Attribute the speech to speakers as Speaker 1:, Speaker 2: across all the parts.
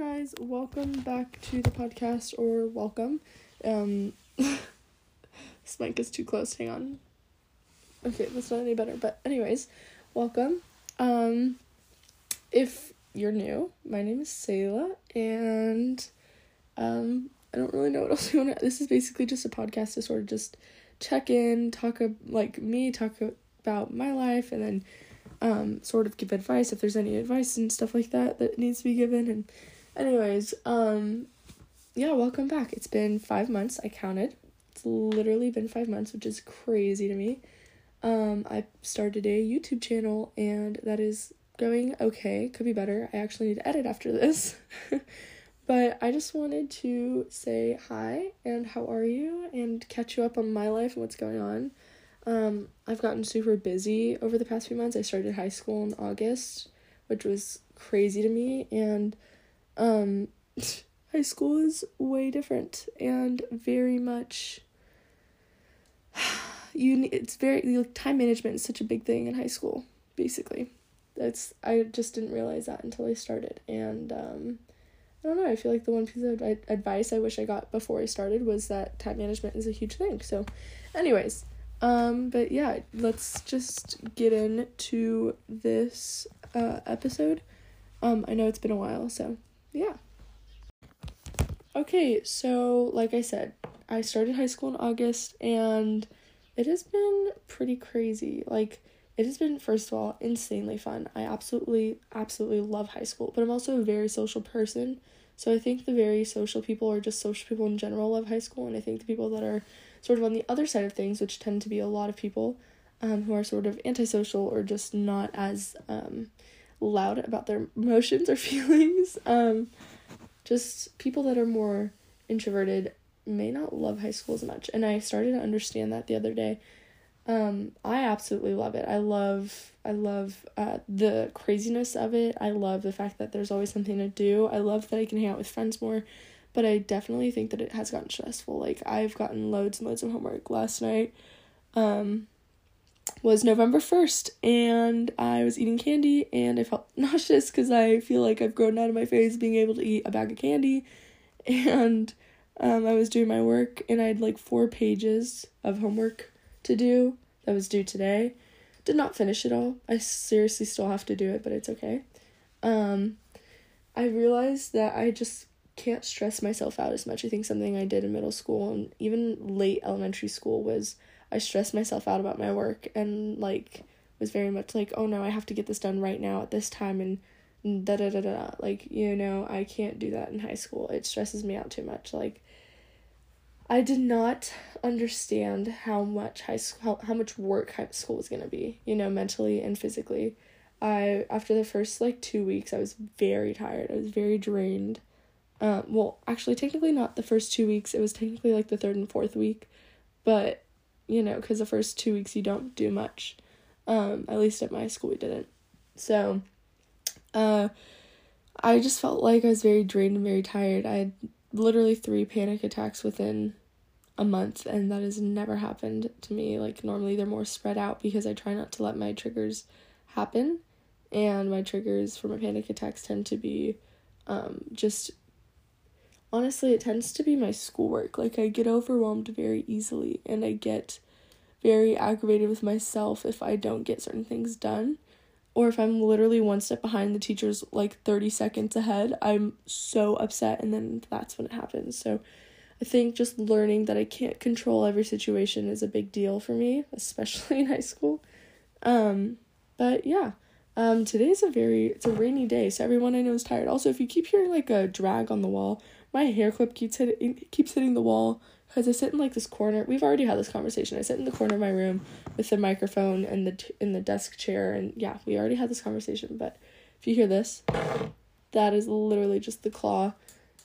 Speaker 1: guys, welcome back to the podcast, or welcome. Um, this mic is too close. Hang on. Okay, that's not any better. But anyways, welcome. Um, if you're new, my name is Sayla, and um, I don't really know what else you want to. This is basically just a podcast to sort of just check in, talk like me, talk about my life, and then um, sort of give advice if there's any advice and stuff like that that needs to be given. And, anyways, um, yeah, welcome back. It's been five months. I counted. It's literally been five months, which is crazy to me. Um, I started a YouTube channel, and that is going okay. Could be better. I actually need to edit after this. but I just wanted to say hi and how are you and catch you up on my life and what's going on. Um, I've gotten super busy over the past few months. I started high school in August, which was crazy to me, and um, high school is way different and very much. You it's very like time management is such a big thing in high school. Basically, that's I just didn't realize that until I started, and um, I don't know. I feel like the one piece of advice I wish I got before I started was that time management is a huge thing. So, anyways, um, but yeah, let's just get into this uh, episode. Um, I know it's been a while, so yeah. Okay, so like I said, I started high school in August and it has been pretty crazy. Like, it has been, first of all, insanely fun. I absolutely, absolutely love high school, but I'm also a very social person. So I think the very social people or just social people in general love high school, and I think the people that are sort of on the other side of things, which tend to be a lot of people um, who are sort of antisocial or just not as um, loud about their emotions or feelings. Um, just people that are more introverted may not love high school as much. And I started to understand that the other day. Um, I absolutely love it. I love I love uh, the craziness of it. I love the fact that there's always something to do. I love that I can hang out with friends more but I definitely think that it has gotten stressful. Like I've gotten loads and loads of homework. Last night um was November 1st and I was eating candy and I felt nauseous cuz I feel like I've grown out of my phase being able to eat a bag of candy and um I was doing my work and I had like 4 pages of homework to do that was due today. Did not finish it all. I seriously still have to do it, but it's okay. Um I realized that I just can't stress myself out as much. I think something I did in middle school and even late elementary school was I stressed myself out about my work and like was very much like, oh no, I have to get this done right now at this time and da da da da. Like, you know, I can't do that in high school. It stresses me out too much. Like, I did not understand how much high school, how, how much work high school was gonna be, you know, mentally and physically. I after the first like two weeks, I was very tired. I was very drained. Um, well, actually, technically not the first two weeks. It was technically like the third and fourth week, but you know, because the first two weeks you don't do much. Um, at least at my school we didn't. So, uh, I just felt like I was very drained and very tired. I had literally three panic attacks within a month, and that has never happened to me. Like normally they're more spread out because I try not to let my triggers happen, and my triggers for my panic attacks tend to be um, just honestly, it tends to be my schoolwork. Like, I get overwhelmed very easily, and I get very aggravated with myself if I don't get certain things done. Or if I'm literally one step behind the teacher's like 30 seconds ahead, I'm so upset, and then that's when it happens. So, I think just learning that I can't control every situation is a big deal for me, especially in high school. Um, but yeah, um, today's a very it's a rainy day, so everyone I know is tired. Also, if you keep hearing like a drag on the wall, my hair clip keeps hitting keeps hitting the wall because I sit in like this corner. We've already had this conversation. I sit in the corner of my room with the microphone and the t- in the desk chair, and yeah, we already had this conversation. But if you hear this, that is literally just the claw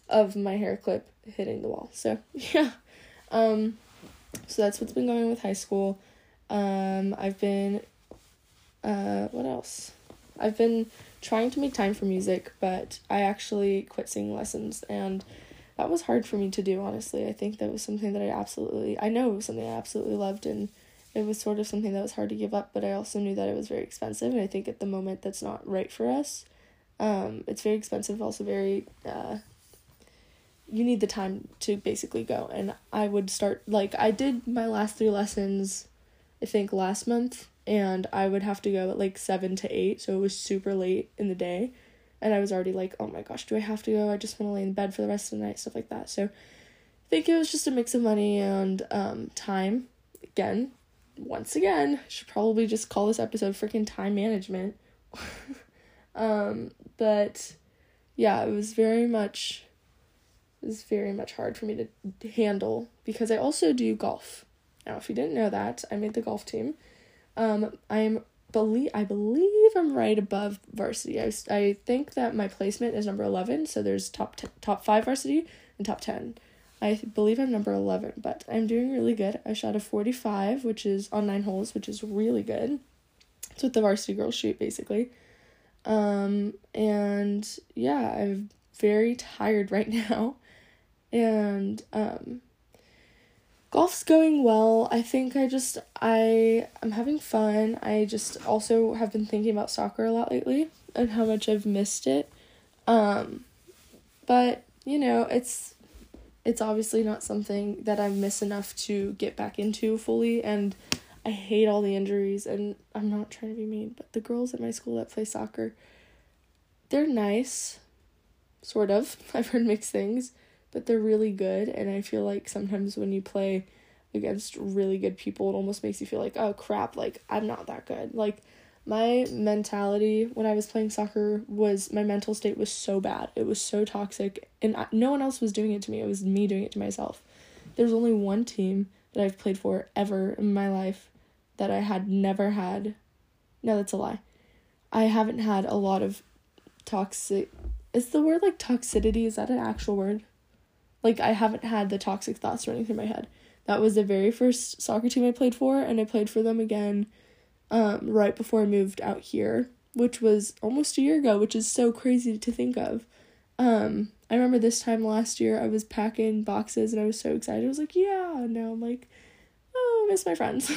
Speaker 1: of my hair clip hitting the wall. So yeah, um, so that's what's been going on with high school. Um, I've been, uh, what else? I've been trying to make time for music, but I actually quit singing lessons and that was hard for me to do, honestly. I think that was something that I absolutely I know it was something I absolutely loved and it was sort of something that was hard to give up, but I also knew that it was very expensive and I think at the moment that's not right for us. Um, it's very expensive, also very uh, you need the time to basically go. And I would start like I did my last three lessons I think last month and I would have to go at like 7 to 8, so it was super late in the day. And I was already like, "Oh my gosh, do I have to go? I just want to lay in bed for the rest of the night, stuff like that." So I think it was just a mix of money and um time. Again, once again, should probably just call this episode freaking time management. um, but yeah, it was very much it was very much hard for me to handle because I also do golf. Now, if you didn't know that, I made the golf team. Um, I'm believe I believe I'm right above varsity. I, I think that my placement is number 11, so there's top t- top 5 varsity and top 10. I believe I'm number 11, but I'm doing really good. I shot a 45, which is on 9 holes, which is really good. It's what the varsity girls shoot basically. Um and yeah, I'm very tired right now. And um golf's going well. I think I just I I'm having fun. I just also have been thinking about soccer a lot lately and how much I've missed it. Um but, you know, it's it's obviously not something that I miss enough to get back into fully and I hate all the injuries and I'm not trying to be mean, but the girls at my school that play soccer they're nice sort of. I've heard mixed things but they're really good and I feel like sometimes when you play against really good people it almost makes you feel like oh crap like I'm not that good. Like my mentality when I was playing soccer was my mental state was so bad. It was so toxic and I, no one else was doing it to me. It was me doing it to myself. There's only one team that I've played for ever in my life that I had never had. No, that's a lie. I haven't had a lot of toxic is the word like toxicity is that an actual word like I haven't had the toxic thoughts running through my head. That was the very first soccer team I played for, and I played for them again um, right before I moved out here, which was almost a year ago, which is so crazy to think of. Um, I remember this time last year I was packing boxes and I was so excited. I was like, yeah, now I'm like, oh, I miss my friends.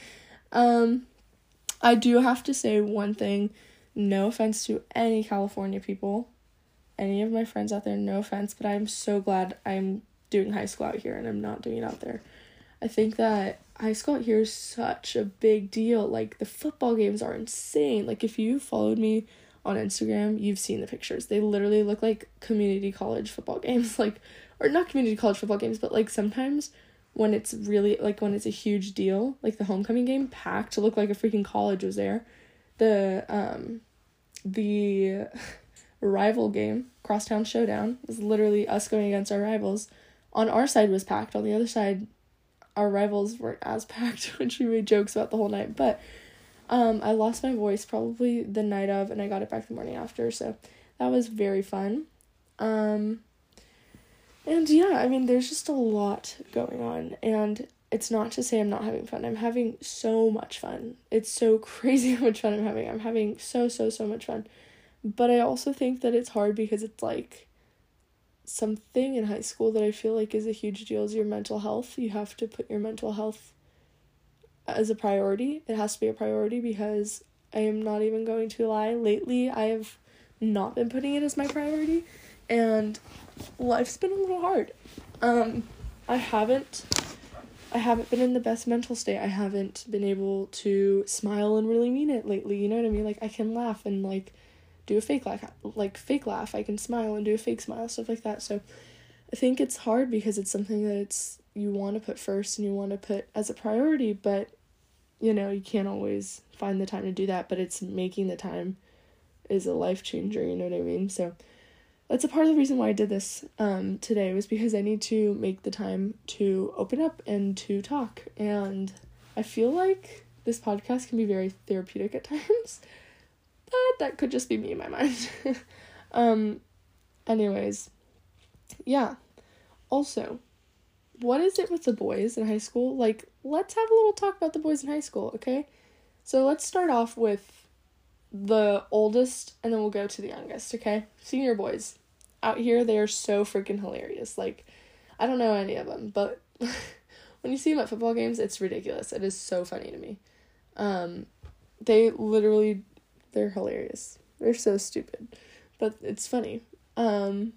Speaker 1: um, I do have to say one thing, no offense to any California people any of my friends out there, no offense, but I'm so glad I'm doing high school out here and I'm not doing it out there. I think that high school out here is such a big deal. Like the football games are insane. Like if you followed me on Instagram, you've seen the pictures. They literally look like community college football games. Like or not community college football games, but like sometimes when it's really like when it's a huge deal, like the homecoming game packed to look like a freaking college was there. The um the rival game, Crosstown Showdown, is literally us going against our rivals. On our side was packed. On the other side, our rivals weren't as packed, which we made jokes about the whole night. But um, I lost my voice probably the night of, and I got it back the morning after. So that was very fun. Um, and yeah, I mean, there's just a lot going on, and it's not to say I'm not having fun. I'm having so much fun. It's so crazy how much fun I'm having. I'm having so, so, so much fun. But I also think that it's hard because it's like something in high school that I feel like is a huge deal is your mental health. You have to put your mental health as a priority. It has to be a priority because I am not even going to lie. Lately, I have not been putting it as my priority, and life's been a little hard. Um, I haven't. I haven't been in the best mental state. I haven't been able to smile and really mean it lately. You know what I mean? Like I can laugh and like do a fake laugh like fake laugh. I can smile and do a fake smile stuff like that. So i think it's hard because it's something that it's you want to put first and you want to put as a priority but you know you can't always find the time to do that but it's making the time is a life changer you know what i mean? So that's a part of the reason why i did this um, today was because i need to make the time to open up and to talk. And i feel like this podcast can be very therapeutic at times but that could just be me in my mind. um, anyways, yeah. Also, what is it with the boys in high school? Like, let's have a little talk about the boys in high school, okay? So let's start off with the oldest and then we'll go to the youngest, okay? Senior boys. Out here, they are so freaking hilarious. Like, I don't know any of them, but when you see them at football games, it's ridiculous. It is so funny to me. Um, they literally they're hilarious. They're so stupid. but it's funny. Um,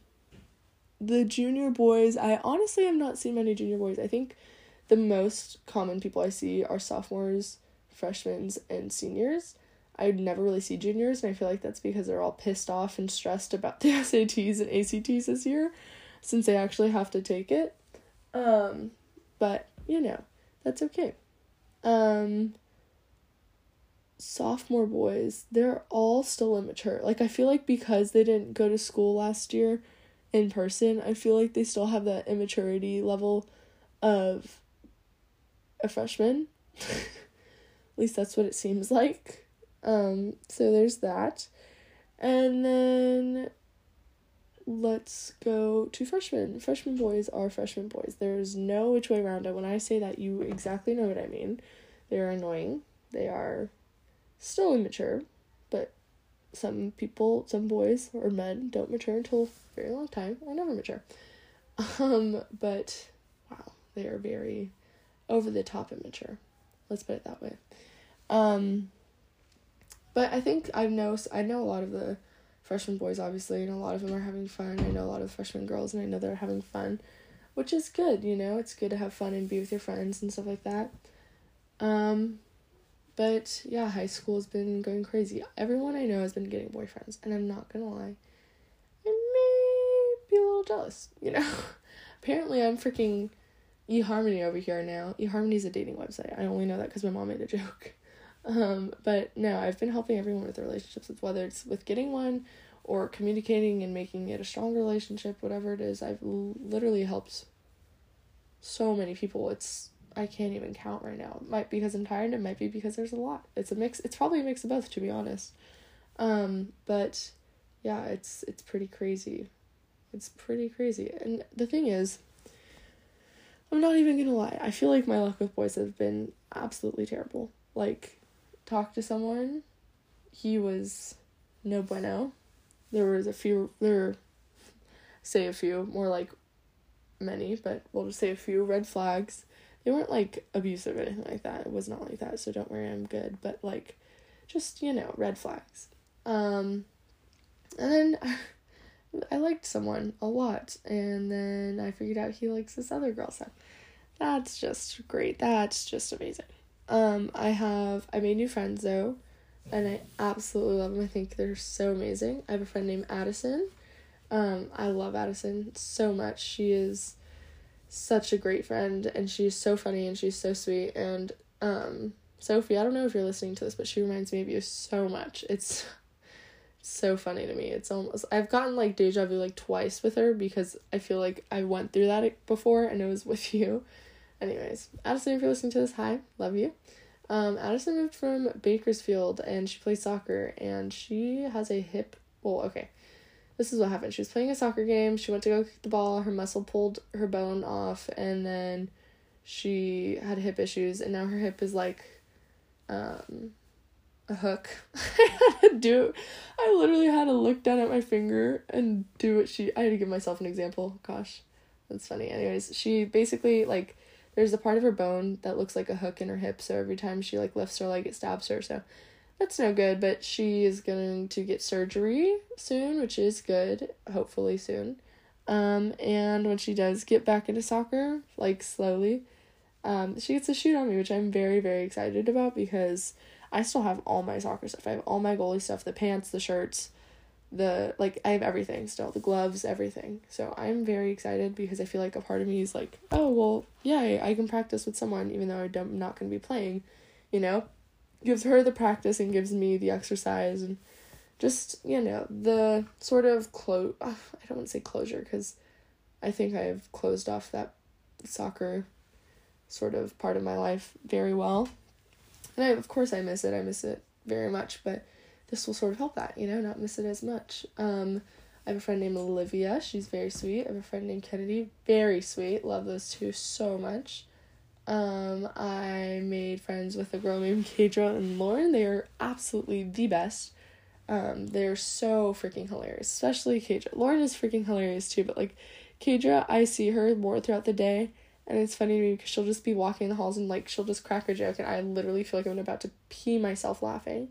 Speaker 1: the junior boys, I honestly have not seen many junior boys. I think the most common people I see are sophomores, freshmen, and seniors. I never really see juniors, and I feel like that's because they're all pissed off and stressed about the SATs and ACTs this year, since they actually have to take it. Um, but you know, that's okay. Um, sophomore boys, they're all still immature. Like I feel like because they didn't go to school last year in person, I feel like they still have that immaturity level of a freshman. At least that's what it seems like. Um, so there's that. And then let's go to freshmen. Freshman boys are freshman boys. There's no which way around it. When I say that, you exactly know what I mean. They are annoying. They are still immature, but some people, some boys or men don't mature until a very long time or never mature. Um, but wow, they are very over the top immature. Let's put it that way. Um, but I think I know I know a lot of the freshman boys obviously, and a lot of them are having fun. I know a lot of freshman girls, and I know they're having fun, which is good. You know, it's good to have fun and be with your friends and stuff like that. Um, but yeah, high school has been going crazy. Everyone I know has been getting boyfriends, and I'm not gonna lie, I may be a little jealous, you know? Apparently, I'm freaking eHarmony over here now. eHarmony is a dating website. I only know that because my mom made a joke. Um, but no, I've been helping everyone with their relationships, with whether it's with getting one or communicating and making it a strong relationship, whatever it is. I've literally helped so many people. It's I can't even count right now. Might be because I'm tired. It might be because there's a lot. It's a mix. It's probably a mix of both, to be honest. Um, but yeah, it's it's pretty crazy. It's pretty crazy. And the thing is, I'm not even gonna lie. I feel like my luck with boys has been absolutely terrible. Like, talk to someone, he was no bueno. There was a few. There, say a few, more like many, but we'll just say a few red flags they weren't like abusive or anything like that. It was not like that, so don't worry, I'm good. But like just, you know, red flags. Um and then I liked someone a lot and then I figured out he likes this other girl, so that's just great. That's just amazing. Um I have I made new friends though and I absolutely love them. I think they're so amazing. I have a friend named Addison. Um, I love Addison so much. She is such a great friend and she's so funny and she's so sweet and um Sophie, I don't know if you're listening to this, but she reminds me of you so much. It's so funny to me. It's almost I've gotten like deja vu like twice with her because I feel like I went through that before and it was with you. Anyways, Addison, if you're listening to this, hi, love you. Um, Addison moved from Bakersfield and she plays soccer and she has a hip. Well, okay, this is what happened. She was playing a soccer game. She went to go kick the ball. Her muscle pulled her bone off, and then she had hip issues, and now her hip is like um, a hook. I had to do. I literally had to look down at my finger and do what she. I had to give myself an example. Gosh, that's funny. Anyways, she basically like there's a part of her bone that looks like a hook in her hip. So every time she like lifts her leg, it stabs her. So that's no good, but she is going to get surgery soon, which is good, hopefully soon. Um, and when she does get back into soccer, like slowly, um, she gets to shoot on me, which I'm very, very excited about because I still have all my soccer stuff. I have all my goalie stuff, the pants, the shirts, the like I have everything still, the gloves, everything. So I'm very excited because I feel like a part of me is like, oh well, yeah, I can practice with someone even though I'm not gonna be playing, you know gives her the practice and gives me the exercise and just you know the sort of close i don't want to say closure because i think i've closed off that soccer sort of part of my life very well. And i of course i miss it. I miss it very much but this will sort of help that you know not miss it as much. Um i have a friend named olivia. She's very sweet. I have a friend named kennedy. Very sweet. Love those two so much um, I made friends with a girl named Kadra and Lauren. They are absolutely the best. Um, they're so freaking hilarious, especially Kadra. Lauren is freaking hilarious too, but like Kadra, I see her more throughout the day, and it's funny to me because she'll just be walking in the halls and like she'll just crack a joke, and I literally feel like I'm about to pee myself laughing.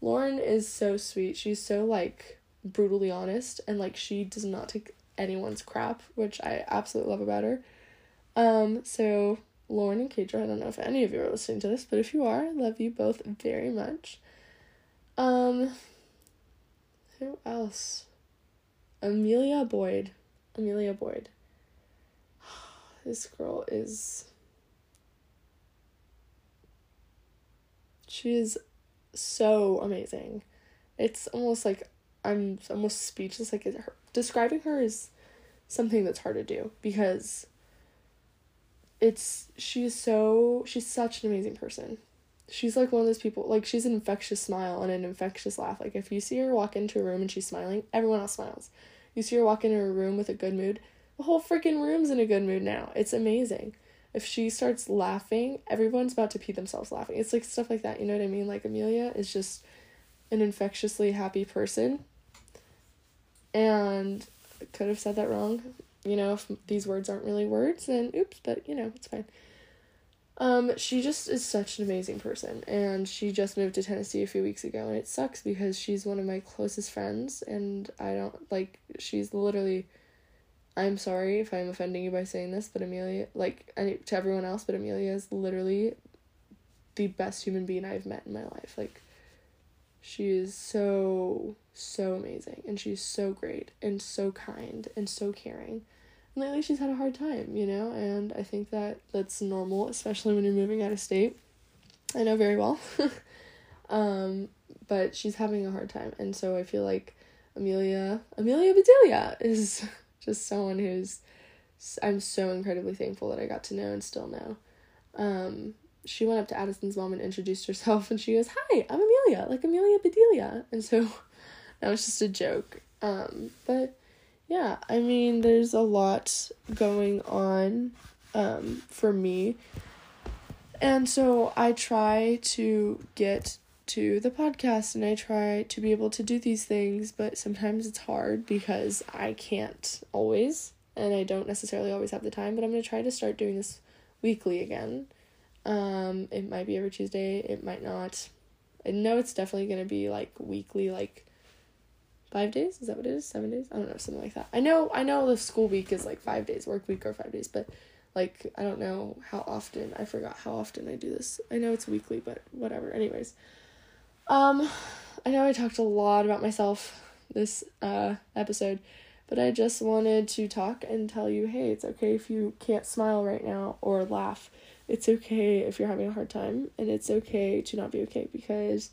Speaker 1: Lauren is so sweet. She's so like brutally honest and like she does not take anyone's crap, which I absolutely love about her. Um, so Lauren and Kadra, I don't know if any of you are listening to this, but if you are, I love you both very much. Um, who else? Amelia Boyd. Amelia Boyd. This girl is. She is so amazing. It's almost like I'm almost speechless. Like her, describing her is something that's hard to do because it's she's so she's such an amazing person. She's like one of those people like she's an infectious smile and an infectious laugh. Like if you see her walk into a room and she's smiling, everyone else smiles. You see her walk into a room with a good mood, the whole freaking room's in a good mood now. It's amazing. If she starts laughing, everyone's about to pee themselves laughing. It's like stuff like that, you know what I mean? Like Amelia is just an infectiously happy person. And could have said that wrong. You know, if these words aren't really words, then oops, but you know, it's fine. Um, she just is such an amazing person, and she just moved to Tennessee a few weeks ago, and it sucks because she's one of my closest friends, and I don't like. She's literally. I'm sorry if I'm offending you by saying this, but Amelia, like, any, to everyone else, but Amelia is literally the best human being I've met in my life. Like, she is so, so amazing, and she's so great, and so kind, and so caring And lately she's had a hard time, you know, and I think that that's normal, especially when you're moving out of state. I know very well. um, but she's having a hard time, and so I feel like Amelia, Amelia Bedelia is just someone who's I'm so incredibly thankful that I got to know and still know. Um, she went up to Addison's mom and introduced herself, and she goes, "Hi, I'm Amelia, like Amelia Bedelia," and so that was just a joke. Um, but yeah, I mean, there's a lot going on um, for me. And so I try to get to the podcast and I try to be able to do these things, but sometimes it's hard because I can't always and I don't necessarily always have the time, but I'm going to try to start doing this weekly again. Um it might be every Tuesday, it might not. I know it's definitely going to be like weekly like five days? Is that what it is? Seven days? I don't know something like that. I know i know the school week is like five days work week or five days but like i don't know how often i forgot how often i do this. I know it's weekly but whatever. Anyways um i know i talked a lot about myself this uh episode but i just wanted to talk and tell you hey it's okay if you can't smile right now or laugh. It's okay if you're having a hard time and it's okay to not be okay because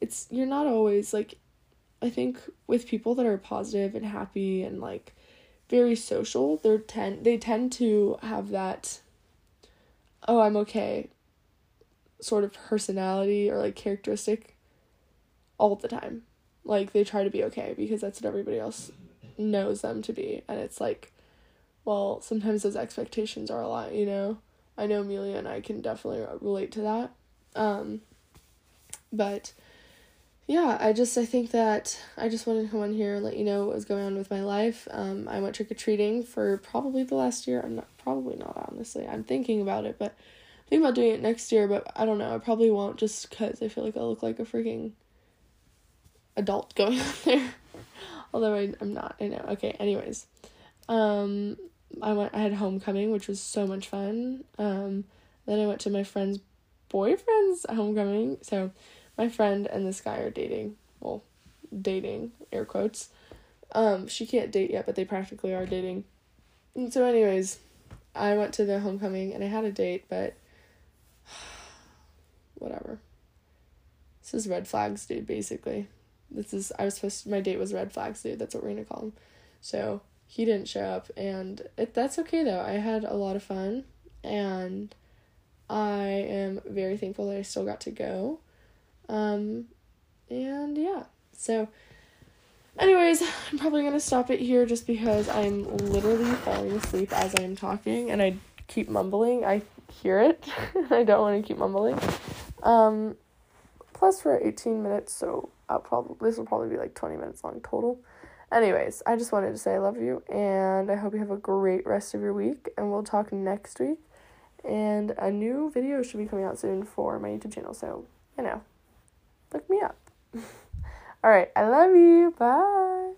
Speaker 1: it's you're not always like I think with people that are positive and happy and like very social, they're tend they tend to have that oh, I'm okay sort of personality or like characteristic all the time. Like they try to be okay because that's what everybody else knows them to be and it's like well, sometimes those expectations are a lot, you know. I know Amelia and I can definitely relate to that. Um but yeah, I just I think that I just wanted to come on here and let you know what was going on with my life. Um, I went trick or treating for probably the last year. I'm not probably not honestly. I'm thinking about it, but think about doing it next year. But I don't know. I probably won't just because I feel like I look like a freaking adult going out there. Although I I'm not. I know. Okay. Anyways, um, I went. I had homecoming, which was so much fun. Um, then I went to my friend's boyfriend's homecoming. So my friend and this guy are dating. Well, dating, air quotes. Um, she can't date yet, but they practically are dating. And so, anyways, I went to their homecoming and I had a date, but whatever. This is red flags, dude, basically. This is, I was supposed to, my date was red flags, dude. That's what we're gonna call him. So, he didn't show up, and it, that's okay though. I had a lot of fun, and I am very thankful that I still got to go. Um, and yeah, so, anyways, I'm probably gonna stop it here just because I'm literally falling asleep as I am talking and I keep mumbling. I hear it. And I don't want to keep mumbling. Um, plus, we're 18 minutes, so I'll probably this will probably be like 20 minutes long total. Anyways, I just wanted to say I love you and I hope you have a great rest of your week and we'll talk next week. And a new video should be coming out soon for my YouTube channel, so you know look me up. All right, I love you. Bye.